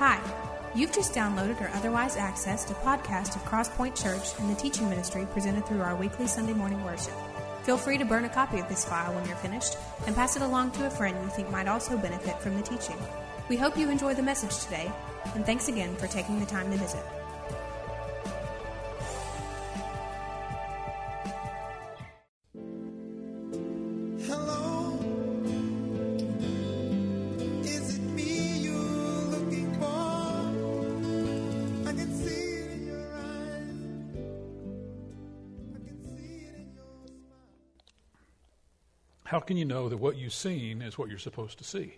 Hi, you've just downloaded or otherwise accessed a podcast of Crosspoint Church and the teaching ministry presented through our weekly Sunday morning worship. Feel free to burn a copy of this file when you're finished and pass it along to a friend you think might also benefit from the teaching. We hope you enjoy the message today, and thanks again for taking the time to visit. Can you know that what you've seen is what you're supposed to see?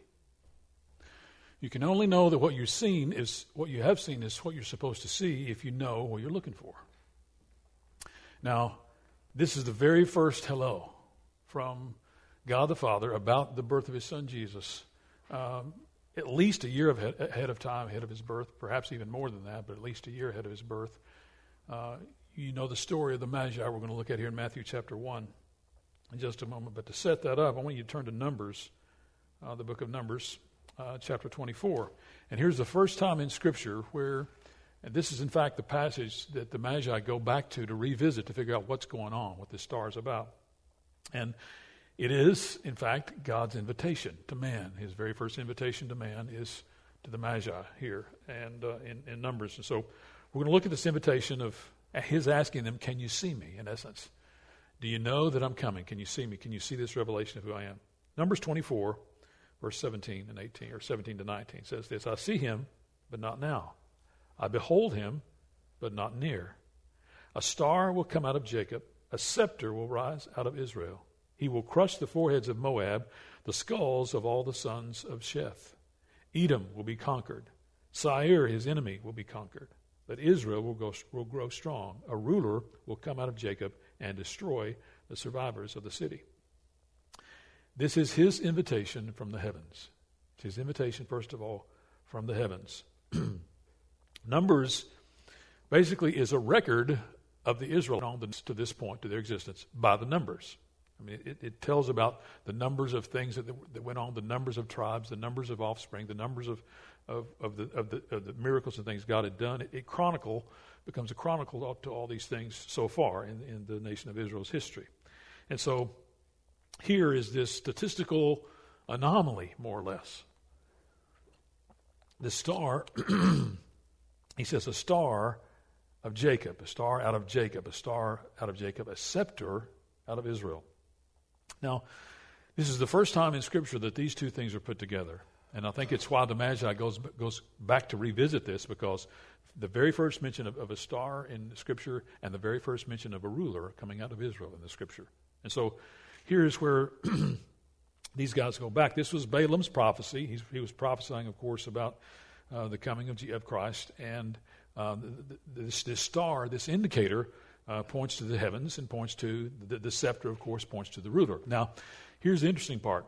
You can only know that what you've seen is what you have seen is what you're supposed to see if you know what you're looking for. Now, this is the very first hello from God the Father about the birth of His Son Jesus. Um, at least a year ahead of time, ahead of His birth, perhaps even more than that, but at least a year ahead of His birth. Uh, you know the story of the Magi we're going to look at here in Matthew chapter 1 in just a moment. But to set that up, I want you to turn to Numbers, uh, the book of Numbers, uh, chapter 24. And here's the first time in Scripture where, and this is in fact the passage that the Magi go back to to revisit to figure out what's going on, what this star is about. And it is, in fact, God's invitation to man. His very first invitation to man is to the Magi here and uh, in, in Numbers. And so we're going to look at this invitation of his asking them, Can you see me, in essence? Do you know that I'm coming? Can you see me? Can you see this revelation of who I am? Numbers 24, verse 17 and 18, or 17 to 19 says this I see him, but not now. I behold him, but not near. A star will come out of Jacob, a scepter will rise out of Israel. He will crush the foreheads of Moab, the skulls of all the sons of Sheth. Edom will be conquered. Seir, his enemy, will be conquered. But Israel will, go, will grow strong. A ruler will come out of Jacob and destroy the survivors of the city. This is his invitation from the heavens. It's his invitation, first of all, from the heavens. Numbers basically is a record of the Israelites to this point, to their existence, by the numbers. I mean, it, it tells about the numbers of things that, that went on, the numbers of tribes, the numbers of offspring, the numbers of, of, of, the, of, the, of the miracles and things God had done. It, it chronicle becomes a chronicle to all these things so far in, in the nation of Israel's history. And so here is this statistical anomaly, more or less. The star, he says, a star of Jacob, a star out of Jacob, a star out of Jacob, a scepter out of Israel. Now, this is the first time in Scripture that these two things are put together. And I think it's why the Magi goes, goes back to revisit this because the very first mention of, of a star in Scripture and the very first mention of a ruler coming out of Israel in the Scripture. And so here's where these guys go back. This was Balaam's prophecy. He's, he was prophesying, of course, about uh, the coming of, of Christ. And uh, this, this star, this indicator, uh, points to the heavens and points to the, the scepter, of course, points to the ruler. Now, here's the interesting part.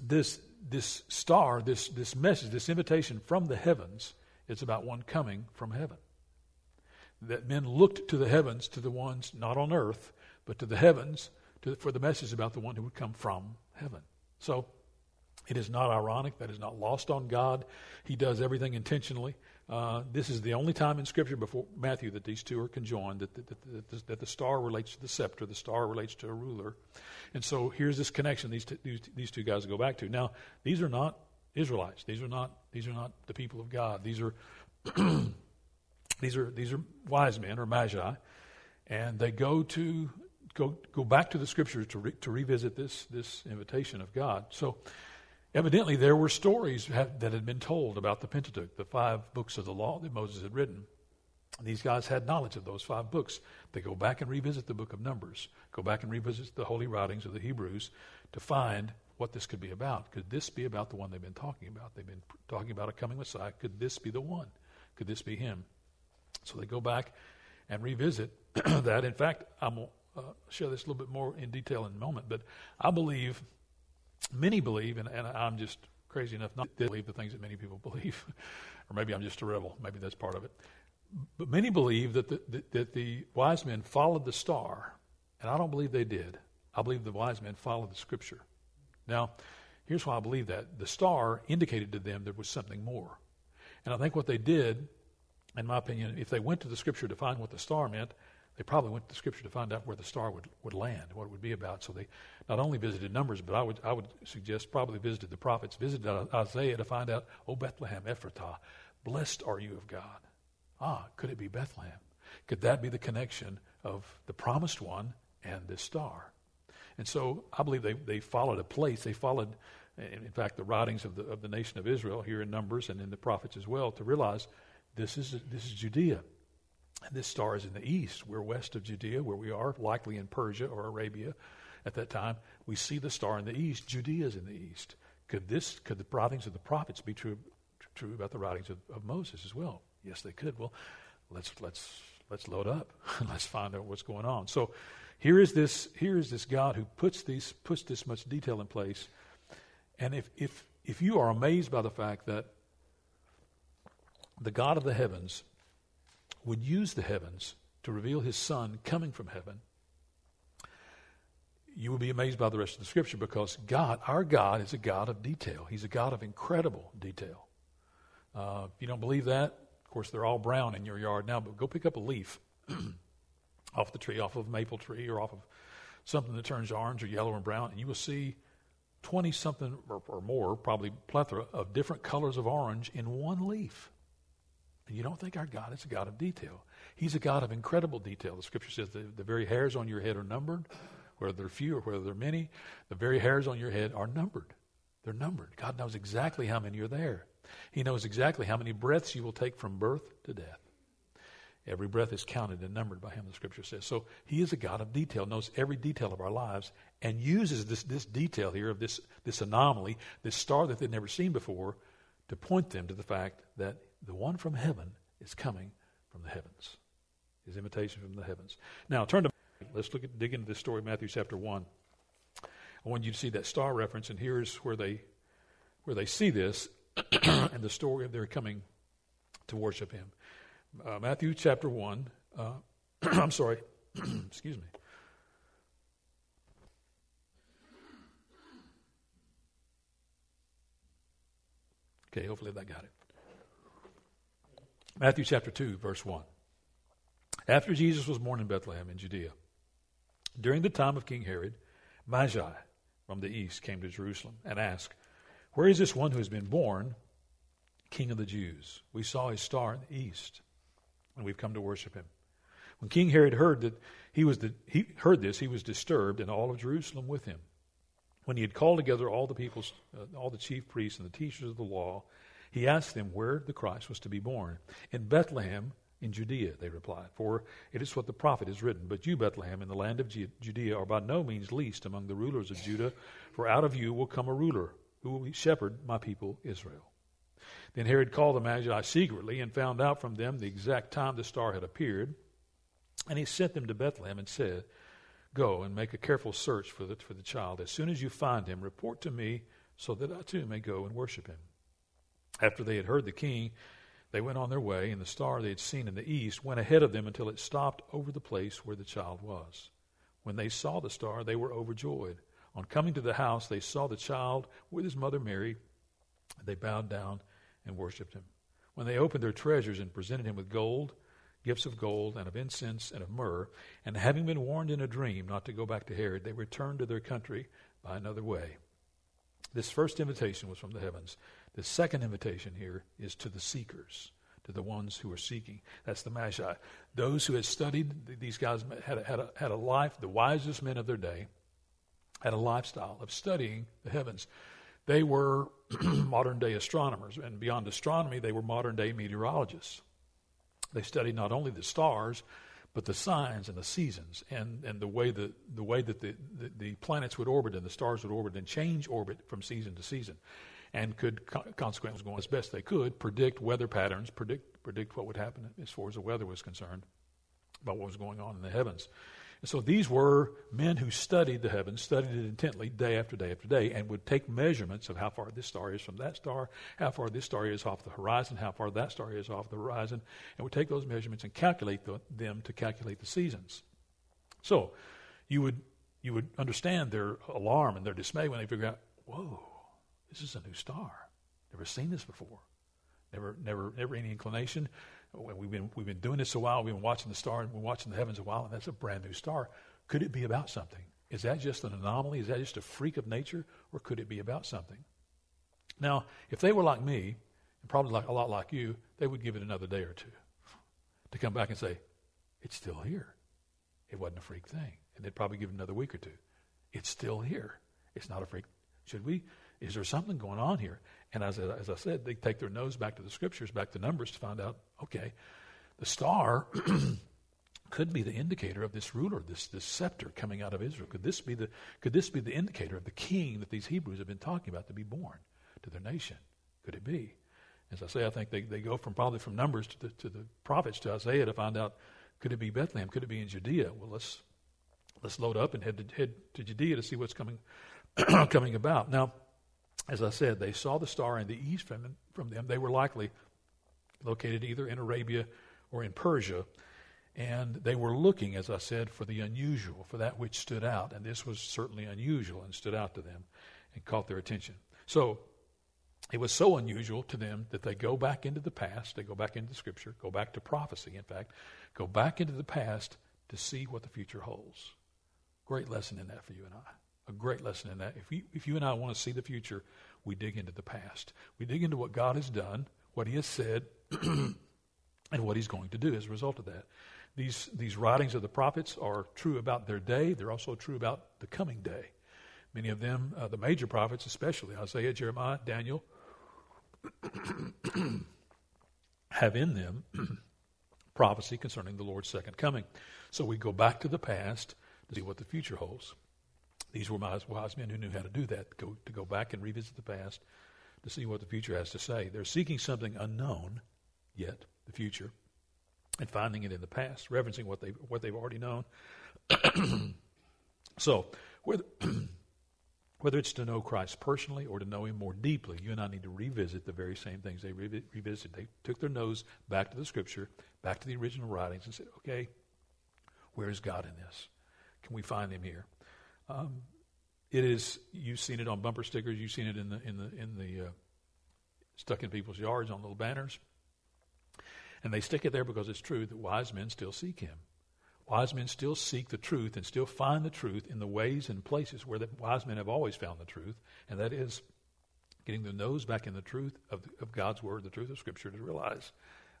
This, this star, this, this message, this invitation from the heavens, it's about one coming from heaven. That men looked to the heavens, to the ones not on earth, but to the heavens to, for the message about the one who would come from heaven. So it is not ironic. That is not lost on God. He does everything intentionally. Uh, this is the only time in Scripture before Matthew that these two are conjoined, that, that, that, that, the star relates to the scepter, the star relates to a ruler. And so here's this connection these, these, these two guys go back to. Now, these are not Israelites. These are not, these are not the people of God. These are, these are, these are wise men or magi. And they go to go, go back to the scriptures to, re, to revisit this, this invitation of God. So, evidently, there were stories have, that had been told about the Pentateuch, the five books of the law that Moses had written. These guys had knowledge of those five books. They go back and revisit the book of Numbers, go back and revisit the holy writings of the Hebrews to find what this could be about. Could this be about the one they've been talking about? They've been talking about a coming Messiah. Could this be the one? Could this be him? So they go back and revisit that. In fact, I'm going to uh, share this a little bit more in detail in a moment, but I believe, many believe, and, and I'm just crazy enough not to believe the things that many people believe, or maybe I'm just a rebel. Maybe that's part of it. But many believe that the, that, that the wise men followed the star, and I don't believe they did. I believe the wise men followed the scripture. Now, here's why I believe that. The star indicated to them there was something more. And I think what they did, in my opinion, if they went to the scripture to find what the star meant, they probably went to the scripture to find out where the star would, would land, what it would be about. So they not only visited Numbers, but I would, I would suggest probably visited the prophets, visited Isaiah to find out, oh, Bethlehem, Ephratah, blessed are you of God. Ah, could it be Bethlehem? Could that be the connection of the promised one and this star? And so I believe they, they followed a place. They followed, in fact, the writings of the, of the nation of Israel here in Numbers and in the prophets as well to realize this is, this is Judea. And this star is in the east. We're west of Judea, where we are, likely in Persia or Arabia at that time. We see the star in the east. Judea is in the east. Could this, could the writings of the prophets be true, true about the writings of, of Moses as well? Yes, they could. Well, let's let's let's load up. and let's find out what's going on. So, here is this here is this God who puts these puts this much detail in place. And if if if you are amazed by the fact that the God of the heavens would use the heavens to reveal his son coming from heaven, you will be amazed by the rest of the scripture because God, our God, is a God of detail. He's a God of incredible detail. Uh, if you don't believe that, of course, they're all brown in your yard now, but go pick up a leaf off the tree, off of a maple tree, or off of something that turns orange or yellow and brown, and you will see 20 something or, or more, probably plethora, of different colors of orange in one leaf. And you don't think our God is a God of detail. He's a God of incredible detail. The scripture says the, the very hairs on your head are numbered, whether they're few or whether they're many. The very hairs on your head are numbered. They're numbered. God knows exactly how many are there. He knows exactly how many breaths you will take from birth to death. Every breath is counted and numbered by him, the scripture says. So he is a God of detail, knows every detail of our lives, and uses this, this detail here of this, this anomaly, this star that they'd never seen before, to point them to the fact that the one from heaven is coming from the heavens. His invitation from the heavens. Now turn to let's look at dig into this story, Matthew chapter one. I want you to see that star reference, and here's where they where they see this and the story of their coming to worship him. Uh, Matthew chapter 1. Uh, I'm sorry. Excuse me. Okay, hopefully that got it. Matthew chapter 2, verse 1. After Jesus was born in Bethlehem in Judea, during the time of King Herod, Magi from the east came to Jerusalem and asked, where is this one who has been born King of the Jews? We saw his star in the east, and we've come to worship him. When King Herod heard that he was the, he heard this, he was disturbed, and all of Jerusalem with him. When he had called together all the people's, uh, all the chief priests and the teachers of the law, he asked them where the Christ was to be born. In Bethlehem, in Judea, they replied, for it is what the prophet has written. But you, Bethlehem, in the land of Judea, are by no means least among the rulers of Judah, for out of you will come a ruler who will shepherd my people Israel. Then Herod called the Magi secretly and found out from them the exact time the star had appeared. And he sent them to Bethlehem and said, Go and make a careful search for the, for the child. As soon as you find him, report to me so that I too may go and worship him. After they had heard the king, they went on their way, and the star they had seen in the east went ahead of them until it stopped over the place where the child was. When they saw the star, they were overjoyed. On coming to the house, they saw the child with his mother Mary. They bowed down and worshipped him. When they opened their treasures and presented him with gold, gifts of gold, and of incense, and of myrrh, and having been warned in a dream not to go back to Herod, they returned to their country by another way. This first invitation was from the heavens. The second invitation here is to the seekers, to the ones who are seeking. That's the Magi. Those who had studied, these guys had a, had a, had a life, the wisest men of their day had a lifestyle of studying the heavens. They were modern day astronomers, and beyond astronomy, they were modern day meteorologists. They studied not only the stars, but the signs and the seasons and, and the way that the way that the, the, the planets would orbit and the stars would orbit and change orbit from season to season, and could co- consequently as best they could predict weather patterns, predict predict what would happen as far as the weather was concerned, about what was going on in the heavens. And so these were men who studied the heavens, studied it intently day after day after day, and would take measurements of how far this star is from that star, how far this star is off the horizon, how far that star is off the horizon, and would take those measurements and calculate the, them to calculate the seasons. So you would you would understand their alarm and their dismay when they figure out, whoa, this is a new star. Never seen this before. Never, never, never any inclination. We've been, we've been doing this a while. We've been watching the star and we're watching the heavens a while, and that's a brand new star. Could it be about something? Is that just an anomaly? Is that just a freak of nature? Or could it be about something? Now, if they were like me, and probably like a lot like you, they would give it another day or two to come back and say, it's still here. It wasn't a freak thing. And they'd probably give it another week or two. It's still here. It's not a freak. Should we? Is there something going on here? And as, as I said, they take their nose back to the scriptures, back to Numbers to find out, okay, the star could be the indicator of this ruler, this, this scepter coming out of Israel. Could this, be the, could this be the indicator of the king that these Hebrews have been talking about to be born to their nation? Could it be? As I say, I think they, they go from probably from Numbers to the, to the prophets to Isaiah to find out, could it be Bethlehem? Could it be in Judea? Well, let's, let's load up and head to, head to Judea to see what's coming, coming about. Now, as I said, they saw the star in the east from, from them. They were likely located either in Arabia or in Persia. And they were looking, as I said, for the unusual, for that which stood out. And this was certainly unusual and stood out to them and caught their attention. So it was so unusual to them that they go back into the past, they go back into the scripture, go back to prophecy, in fact, go back into the past to see what the future holds. Great lesson in that for you and I a great lesson in that. If you, if you and I want to see the future, we dig into the past. We dig into what God has done, what He has said, and what He's going to do as a result of that. These, these writings of the prophets are true about their day, they're also true about the coming day. Many of them, uh, the major prophets especially, Isaiah, Jeremiah, Daniel, have in them prophecy concerning the Lord's second coming. So we go back to the past to see what the future holds. These were wise, men who knew how to do that, go, to go back and revisit the past to see what the future has to say. They're seeking something unknown, yet the future, and finding it in the past, referencing what, they, what they've already known. so, whether, whether it's to know Christ personally or to know Him more deeply, you and I need to revisit the very same things they re- revisited. They took their nose back to the Scripture, back to the original writings, and said, okay, where is God in this? Can we find Him here? Um, it is you've seen it on bumper stickers. You've seen it in the in the in the uh, stuck in people's yards on little banners, and they stick it there because it's true that wise men still seek Him. Wise men still seek the truth and still find the truth in the ways and places where the wise men have always found the truth, and that is getting the nose back in the truth of, of God's Word, the truth of Scripture, to realize,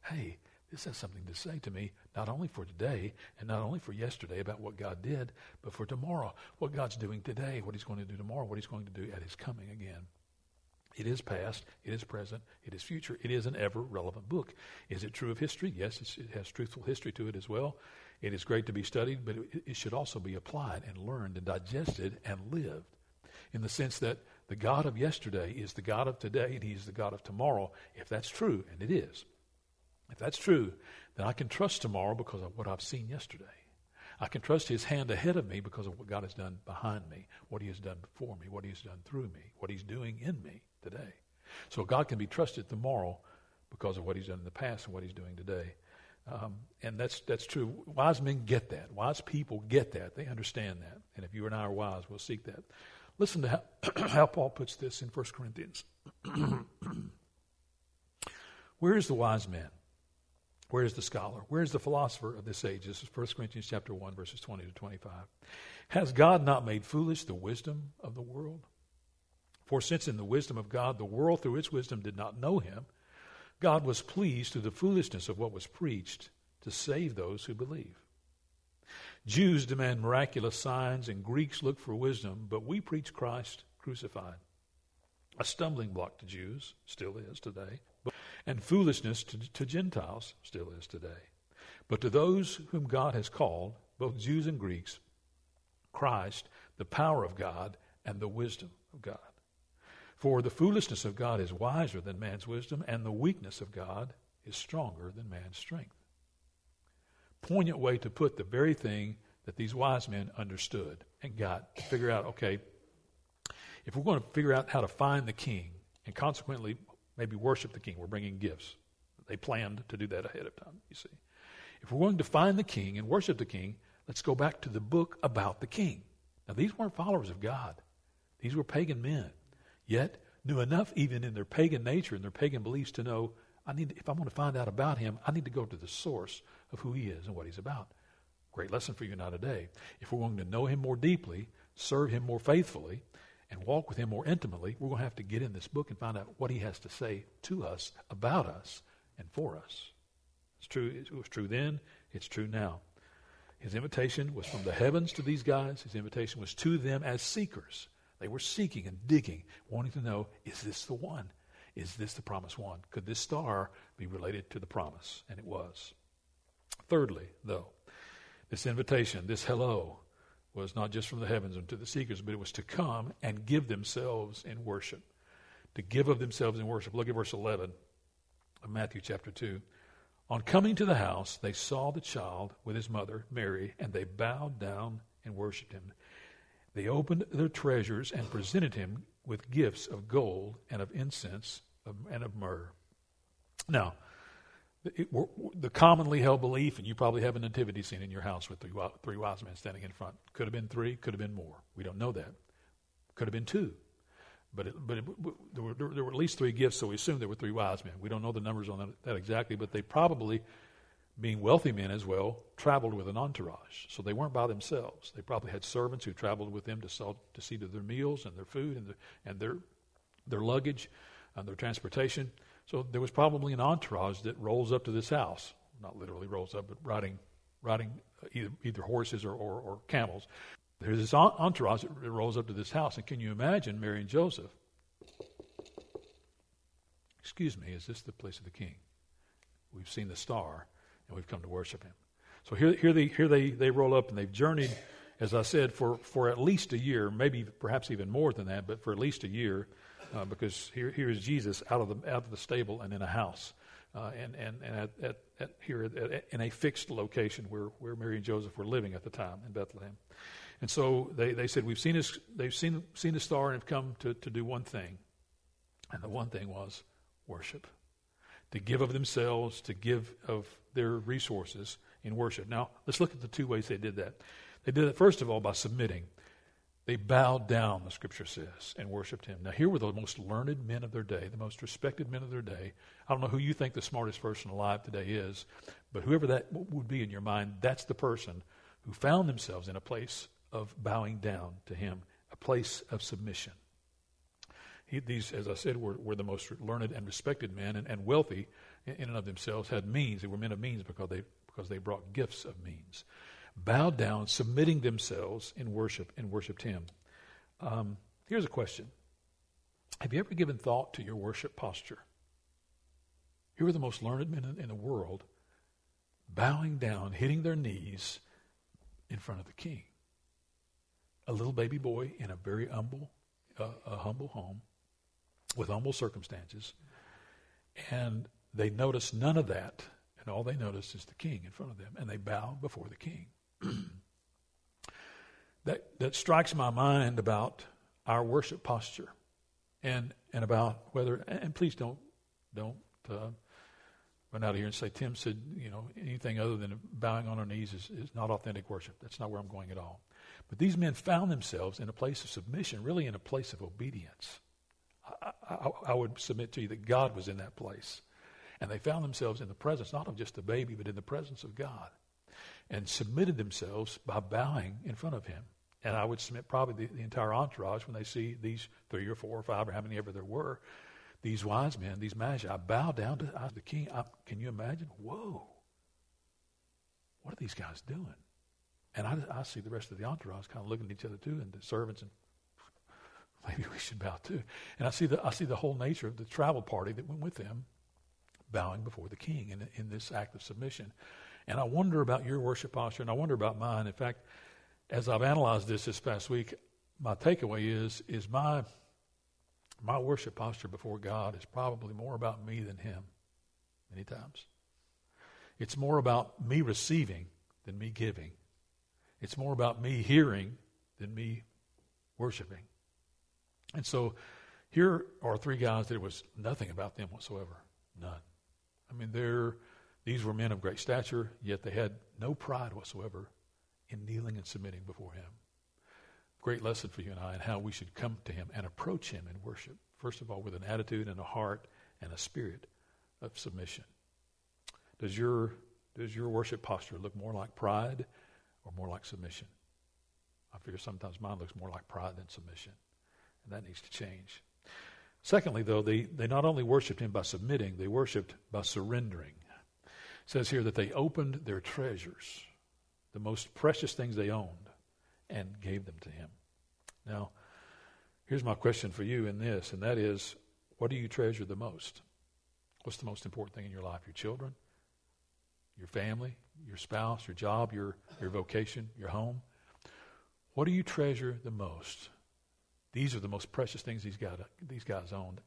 hey, this has something to say to me, not only for today and not only for yesterday about what God did, but for tomorrow, what God's doing today, what He's going to do tomorrow, what He's going to do at His coming again. It is past, it is present, it is future. It is an ever relevant book. Is it true of history? Yes, it has truthful history to it as well. It is great to be studied, but it, it should also be applied and learned and digested and lived in the sense that the God of yesterday is the God of today and He's the God of tomorrow, if that's true, and it is. If that's true, then I can trust tomorrow because of what I've seen yesterday. I can trust His hand ahead of me because of what God has done behind me, what He has done before me, what He has done through me, what He's doing in me today. So God can be trusted tomorrow because of what He's done in the past and what He's doing today. Um, and that's that's true. Wise men get that. Wise people get that. They understand that. And if you and I are wise, we'll seek that. Listen to how, how Paul puts this in 1 Corinthians. Where is the wise man? Where's the scholar? Where's the philosopher of this age? This is 1 Corinthians chapter 1, verses 20 to 25. Has God not made foolish the wisdom of the world? For since in the wisdom of God the world through its wisdom did not know him, God was pleased through the foolishness of what was preached to save those who believe. Jews demand miraculous signs and Greeks look for wisdom, but we preach Christ crucified. A stumbling block to Jews, still is today, and foolishness to, to Gentiles still is today. But to those whom God has called, both Jews and Greeks, Christ, the power of God and the wisdom of God. For the foolishness of God is wiser than man's wisdom, and the weakness of God is stronger than man's strength. Poignant way to put the very thing that these wise men understood and got to figure out okay, if we're going to figure out how to find the king and consequently maybe worship the king. We're bringing gifts. They planned to do that ahead of time, you see. If we're going to find the king and worship the king, let's go back to the book about the king. Now, these weren't followers of God, these were pagan men, yet knew enough, even in their pagan nature and their pagan beliefs, to know I need, if I want to find out about him, I need to go to the source of who he is and what he's about. Great lesson for you now today. If we're going to know him more deeply, serve him more faithfully, and walk with him more intimately, we're going to have to get in this book and find out what he has to say to us, about us, and for us. It's true. It was true then. It's true now. His invitation was from the heavens to these guys. His invitation was to them as seekers. They were seeking and digging, wanting to know, is this the one? Is this the promised one? Could this star be related to the promise? And it was. Thirdly, though, this invitation, this hello, was not just from the heavens and to the seekers, but it was to come and give themselves in worship. To give of themselves in worship. Look at verse 11 of Matthew chapter 2. On coming to the house, they saw the child with his mother, Mary, and they bowed down and worshiped him. They opened their treasures and presented him with gifts of gold and of incense and of myrrh. Now, the commonly held belief, and you probably have a nativity scene in your house with three, wise men standing in front. Could have been three, could have been more. We don't know that. Could have been two. But, it, but it, there, were, there, were, at least three gifts, so we assume there were three wise men. We don't know the numbers on that, that exactly, but they probably, being wealthy men as well, traveled with an entourage. So they weren't by themselves. They probably had servants who traveled with them to, sell, to see to their meals and their food and, and their, their luggage and their transportation. So there was probably an entourage that rolls up to this house. Not literally rolls up, but riding, riding uh, either, either horses or, or, or camels. There's this entourage that rolls up to this house, and can you imagine Mary and Joseph? Excuse me, is this the place of the king? We've seen the star, and we've come to worship him. So here, here, they, here they, they roll up, and they've journeyed, as I said, for, for at least a year, maybe perhaps even more than that, but for at least a year, uh, because here, here is Jesus out of the, out of the stable and in a house. Uh, and and, and at, at, at here at, in a fixed location where, where Mary and Joseph were living at the time in Bethlehem. And so they, they said, We've seen this, they've seen, seen the star and have come to, to do one thing. And the one thing was worship. To give of themselves, to give of their resources in worship. Now, let's look at the two ways they did that. They did it, first of all, by submitting. They bowed down, the scripture says, and worshiped him. Now, here were the most learned men of their day, the most respected men of their day. I don't know who you think the smartest person alive today is, but whoever that would be in your mind, that's the person who found themselves in a place of bowing down to him, a place of submission. He, these, as I said, were, were the most learned and respected men and, and wealthy in, in and of themselves, had means. They were men of means because they, because they brought gifts of means. Bowed down, submitting themselves in worship and worshiped him. Um, here's a question Have you ever given thought to your worship posture? Here are the most learned men in, the world bowing down, hitting their knees in front of the king a little baby boy in a very humble, uh, a humble home with humble circumstances. And they notice none of that. And all they notice is the king in front of them. And they bow before the king. that, that strikes my mind about our worship posture and, and about whether, and please don't, don't uh, run out of here and say, Tim said, you know, anything other than bowing on our knees is, is not authentic worship. That's not where I'm going at all. But these men found themselves in a place of submission, really in a place of obedience. I, I, I, would submit to you that God was in that place. And they found themselves in the presence, not of just a baby, but in the presence of God. And submitted themselves by bowing in front of him. And I would submit probably the, the entire entourage when they see these three or four or five or how many ever there were, these wise men, these magi, I bow down to the king. I, can you imagine? Whoa. What are these guys doing? And I, I see the rest of the entourage kind of looking at each other too, and the servants, and maybe we should bow too. And I see the I see the whole nature of the travel party that went with them, bowing before the king in in this act of submission. And I wonder about your worship posture, and I wonder about mine. In fact, as I've analyzed this this past week, my takeaway is is my my worship posture before God is probably more about me than Him. Many times, it's more about me receiving than me giving. It's more about me hearing than me worshiping. And so here are three guys that it was nothing about them whatsoever. None. I mean, they're, these were men of great stature, yet they had no pride whatsoever in kneeling and submitting before him. Great lesson for you and I and how we should come to him and approach him in worship. First of all, with an attitude and a heart and a spirit of submission. Does your, does your worship posture look more like pride or more like submission? I figure sometimes mine looks more like pride than submission, and that needs to change. Secondly, though, they, they not only worshiped him by submitting, they worshiped by surrendering. Says here that they opened their treasures, the most precious things they owned, and gave them to him. Now, here's my question for you in this, and that is what do you treasure the most? What's the most important thing in your life? Your children? Your family? Your spouse? Your job? Your, your vocation? Your home? What do you treasure the most? These are the most precious things these guys, these guys owned,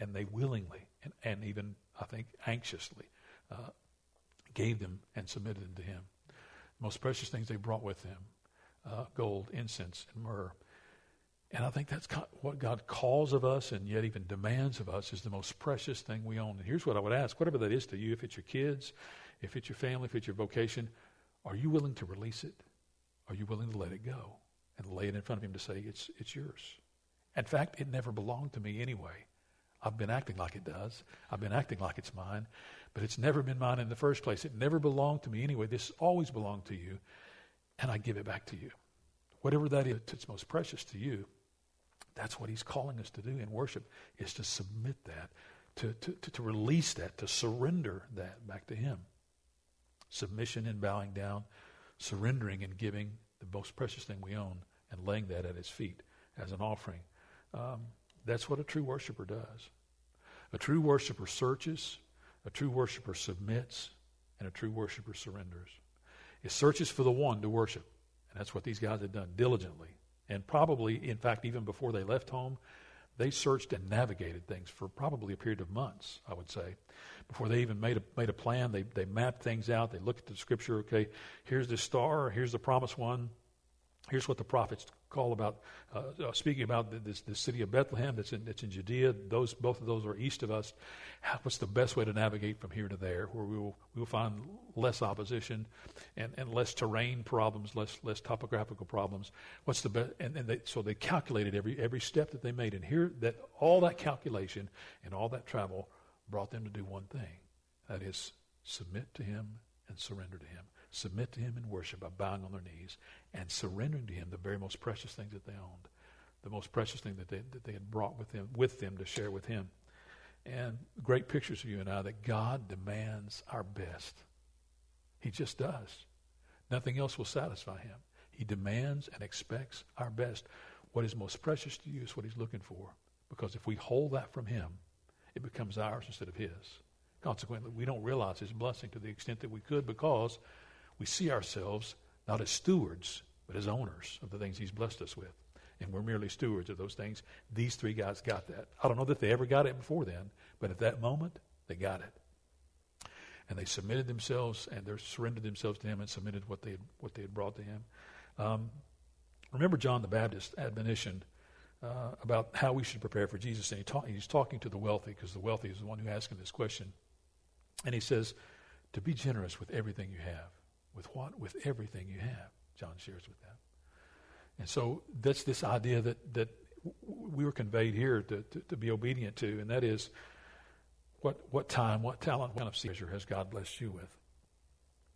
and they willingly and, and even, I think, anxiously uh, gave them and submitted them to him. The most precious things they brought with them uh, gold, incense, and myrrh. And I think that's what God calls of us and yet even demands of us is the most precious thing we own. And here's what I would ask whatever that is to you, if it's your kids, if it's your family, if it's your vocation, are you willing to release it? Are you willing to let it go and lay it in front of Him to say, it's, it's yours? In fact, it never belonged to me anyway. I've been acting like it does. I've been acting like it's mine, but it's never been mine in the first place. It never belonged to me anyway. This always belonged to you, and I give it back to you. Whatever that is, that's most precious to you. That's what he's calling us to do in worship, is to submit that, to, to, to, to release that, to surrender that back to him. Submission and bowing down, surrendering and giving the most precious thing we own and laying that at his feet as an offering. Um, that's what a true worshiper does. A true worshiper searches, a true worshiper submits, and a true worshiper surrenders. It searches for the one to worship. And that's what these guys had done diligently. And probably, in fact, even before they left home, they searched and navigated things for probably a period of months, I would say. Before they even made a, made a plan, they, they mapped things out. They looked at the scripture. Okay, here's the star. Here's the promised one. Here's what the prophets call about, uh, uh, speaking about this, this city of Bethlehem that's in, that's in Judea. Those, both of those are east of us. What's the best way to navigate from here to there, where we will, we will find less opposition and, and less terrain problems, less, less topographical problems? What's the best? And, and they, so they calculated every, every step that they made. And here, that all that calculation and all that travel brought them to do one thing. That is, submit to him and surrender to him submit to him in worship by bowing on their knees and surrendering to him the very most precious things that they owned, the most precious thing that they, that they had brought with them, with them to share with him. And great pictures of you and I that God demands our best. He just does. Nothing else will satisfy him. He demands and expects our best. What is most precious to you is what he's looking for. Because if we hold that from him, it becomes ours instead of his. Consequently, we don't realize his blessing to the extent that we could because we see ourselves not as stewards, but as owners of the things He's blessed us with. And we're merely stewards of those things. These three guys got that. I don't know that they ever got it before then, but at that moment, they got it. And they submitted themselves and they surrendered themselves to Him and submitted what they had, what they had brought to Him. Um, remember John the Baptist admonition uh, about how we should prepare for Jesus. And he ta- he's talking to the wealthy because the wealthy is the one who asked him this question. And he says, to be generous with everything you have. With what? With everything you have, John shares with them. And so that's this idea that, that we were conveyed here to, to, to be obedient to, and that is what, what time, what talent, what kind of treasure has God blessed you with?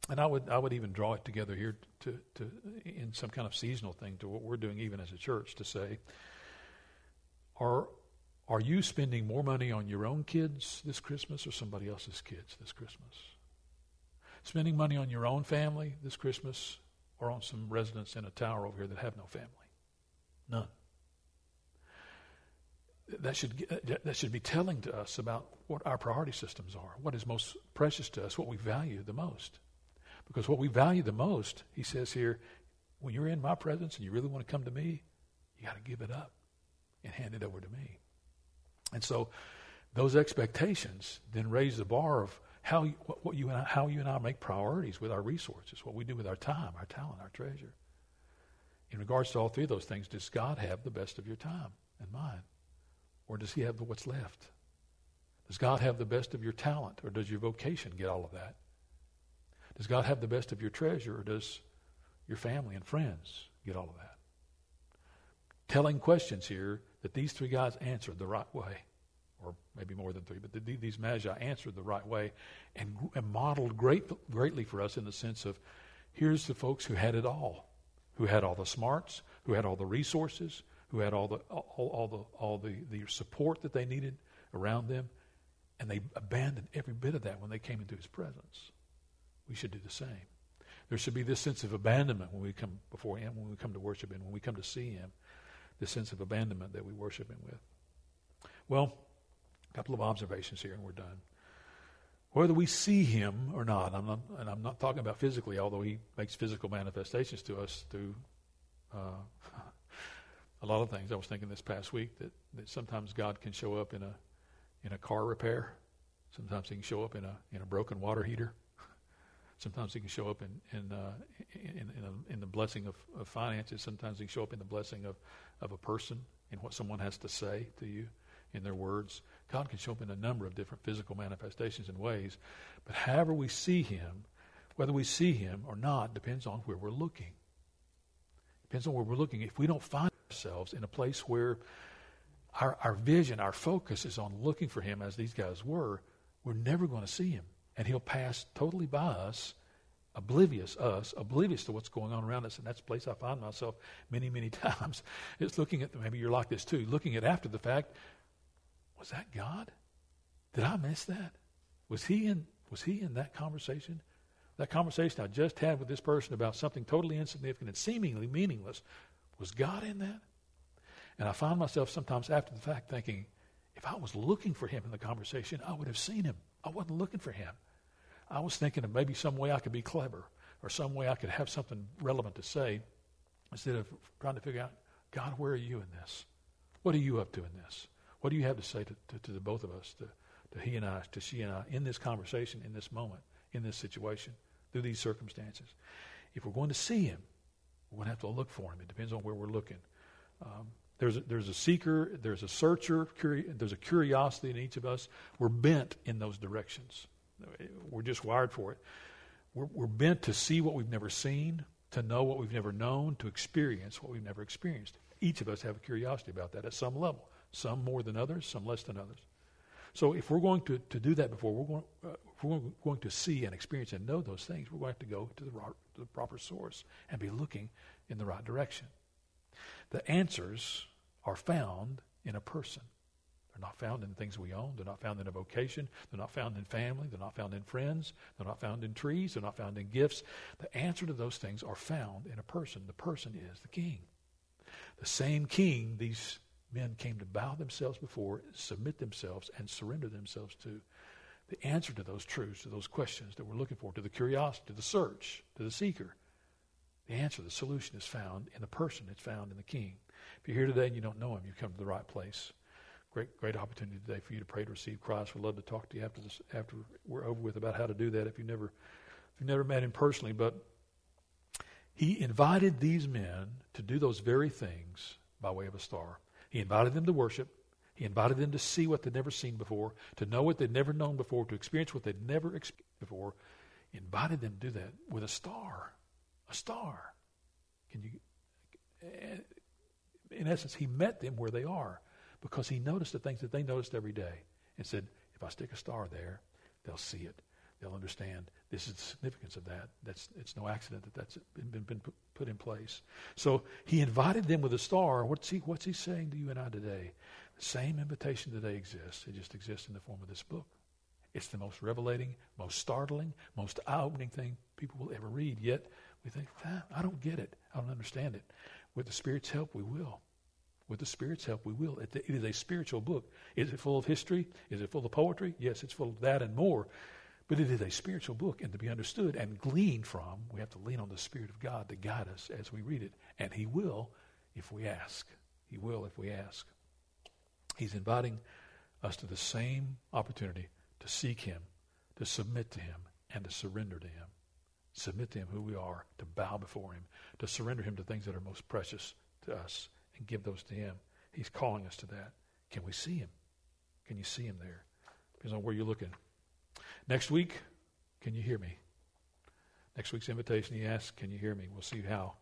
And I would, I would even draw it together here to, to, in some kind of seasonal thing to what we're doing even as a church to say, are, are you spending more money on your own kids this Christmas or somebody else's kids this Christmas? Spending money on your own family this Christmas or on some residents in a tower over here that have no family? None. That should, uh, that should be telling to us about what our priority systems are, what is most precious to us, what we value the most. Because what we value the most, he says here, when you're in my presence and you really want to come to me, you got to give it up and hand it over to me. And so those expectations then raise the bar of how you, what, you and I, how you and I make priorities with our resources, what we do with our time, our talent, our treasure. In regards to all three of those things, does God have the best of your time and mine? Or does he have the what's left? Does God have the best of your talent, or does your vocation get all of that? Does God have the best of your treasure, or does your family and friends get all of that? Telling questions here that these three guys answered the right way. Or maybe more than three, but the, these magi answered the right way and, and modeled great, greatly for us in the sense of here's the folks who had it all, who had all the smarts, who had all the resources, who had all the, all, all the, all the, the support that they needed around them, and they abandoned every bit of that when they came into his presence. We should do the same. There should be this sense of abandonment when we come before him, when we come to worship him, when we come to see him, this sense of abandonment that we worship him with. Well, couple of observations here and we're done. Whether we see him or not, I'm not, and I'm not talking about physically, although he makes physical manifestations to us through uh, a lot of things. I was thinking this past week that, that sometimes God can show up in a in a car repair. Sometimes he can show up in a in a broken water heater. Sometimes he can show up in in uh, in, in, a, in, the blessing of, of finances. Sometimes he can show up in the blessing of, of a person in what someone has to say to you in their words. God can show up in a number of different physical manifestations and ways. But however we see him, whether we see him or not, depends on where we're looking. Depends on where we're looking. If we don't find ourselves in a place where our, our vision, our focus is on looking for him as these guys were, we're never going to see him. And he'll pass totally by us, oblivious us, oblivious to what's going on around us. And that's the place I find myself many, many times. It's looking at, maybe you're like this too, looking at after the fact, was that God? Did I miss that? Was he in was he in that conversation? That conversation I just had with this person about something totally insignificant and seemingly meaningless. Was God in that? And I find myself sometimes after the fact thinking, if I was looking for him in the conversation, I would have seen him. I wasn't looking for him. I was thinking of maybe some way I could be clever or some way I could have something relevant to say instead of trying to figure out, God, where are you in this? What are you up to in this? What do you have to say to, to, to the both of us, to, to he and I, to she and I, in this conversation, in this moment, in this situation, through these circumstances? If we're going to see him, we're going to have to look for him. It depends on where we're looking. Um, there's a, there's a seeker, there's a searcher, curi- there's a curiosity in each of us. We're bent in those directions. We're just wired for it. We're, we're bent to see what we've never seen, to know what we've never known, to experience what we've never experienced. Each of us have a curiosity about that at some level some more than others, some less than others. So if we're going to, to do that before, we're going, uh, if we're going to see and experience and know those things, we're going to have to go to the, to the proper source and be looking in the right direction. The answers are found in a person. They're not found in things we own. They're not found in a vocation. They're not found in family. They're not found in friends. They're not found in trees. They're not found in gifts. The answer to those things are found in a person. The person is the king. The same king these men came to bow themselves before, submit themselves, and surrender themselves to. The answer to those truths, to those questions that we're looking for, to the curiosity, to the search, to the seeker, the answer, the solution is found in the person. It's found in the King. If you're here today and you don't know him, you've come to the right place. Great, great opportunity today for you to pray to receive Christ. We'd love to talk to you after this, after we're over with about how to do that. If you never, if you never met him personally, but he invited these men to do those very things by way of a star. He invited them to worship. He invited them to see what they'd never seen before, to know what they'd never known before, to experience what they'd never experienced before. He invited them to do that with a star. A star. Can you? Eh, in essence, he met them where they are because he noticed the things that they noticed every day and said, if I stick a star there, they'll see it. They'll understand this is the significance of that. That's, it's no accident that that's been, been put in place. So he invited them with a star. What's he, what's he saying to you and I today? The same invitation today exists. It just exists in the form of this book. It's the most revelating, most startling, most eye-opening thing people will ever read. Yet we think, I don't get it. I don't understand it. With the Spirit's help, we will. With the Spirit's help, we will. It, it is a spiritual book. Is it full of history? Is it full of poetry? Yes, it's full of that and more. But it is a spiritual book, and to be understood and gleaned from, we have to lean on the Spirit of God to guide us as we read it. And He will if we ask. He will if we ask. He's inviting us to the same opportunity to seek Him, to submit to Him, and to surrender to Him. Submit to Him who we are, to bow before Him, to surrender Him to things that are most precious to us, and give those to Him. He's calling us to that. Can we see Him? Can you see Him there? Depends on where you're looking. Next week, can you hear me? Next week's invitation, he asks, Can you hear me? We'll see how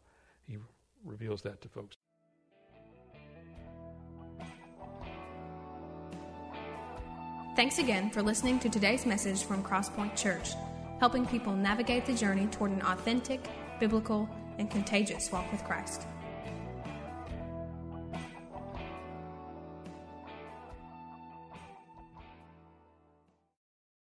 he reveals that to folks. Thanks again for listening to today's message from Crosspoint Church, helping people navigate the journey toward an authentic, biblical, and contagious walk with Christ.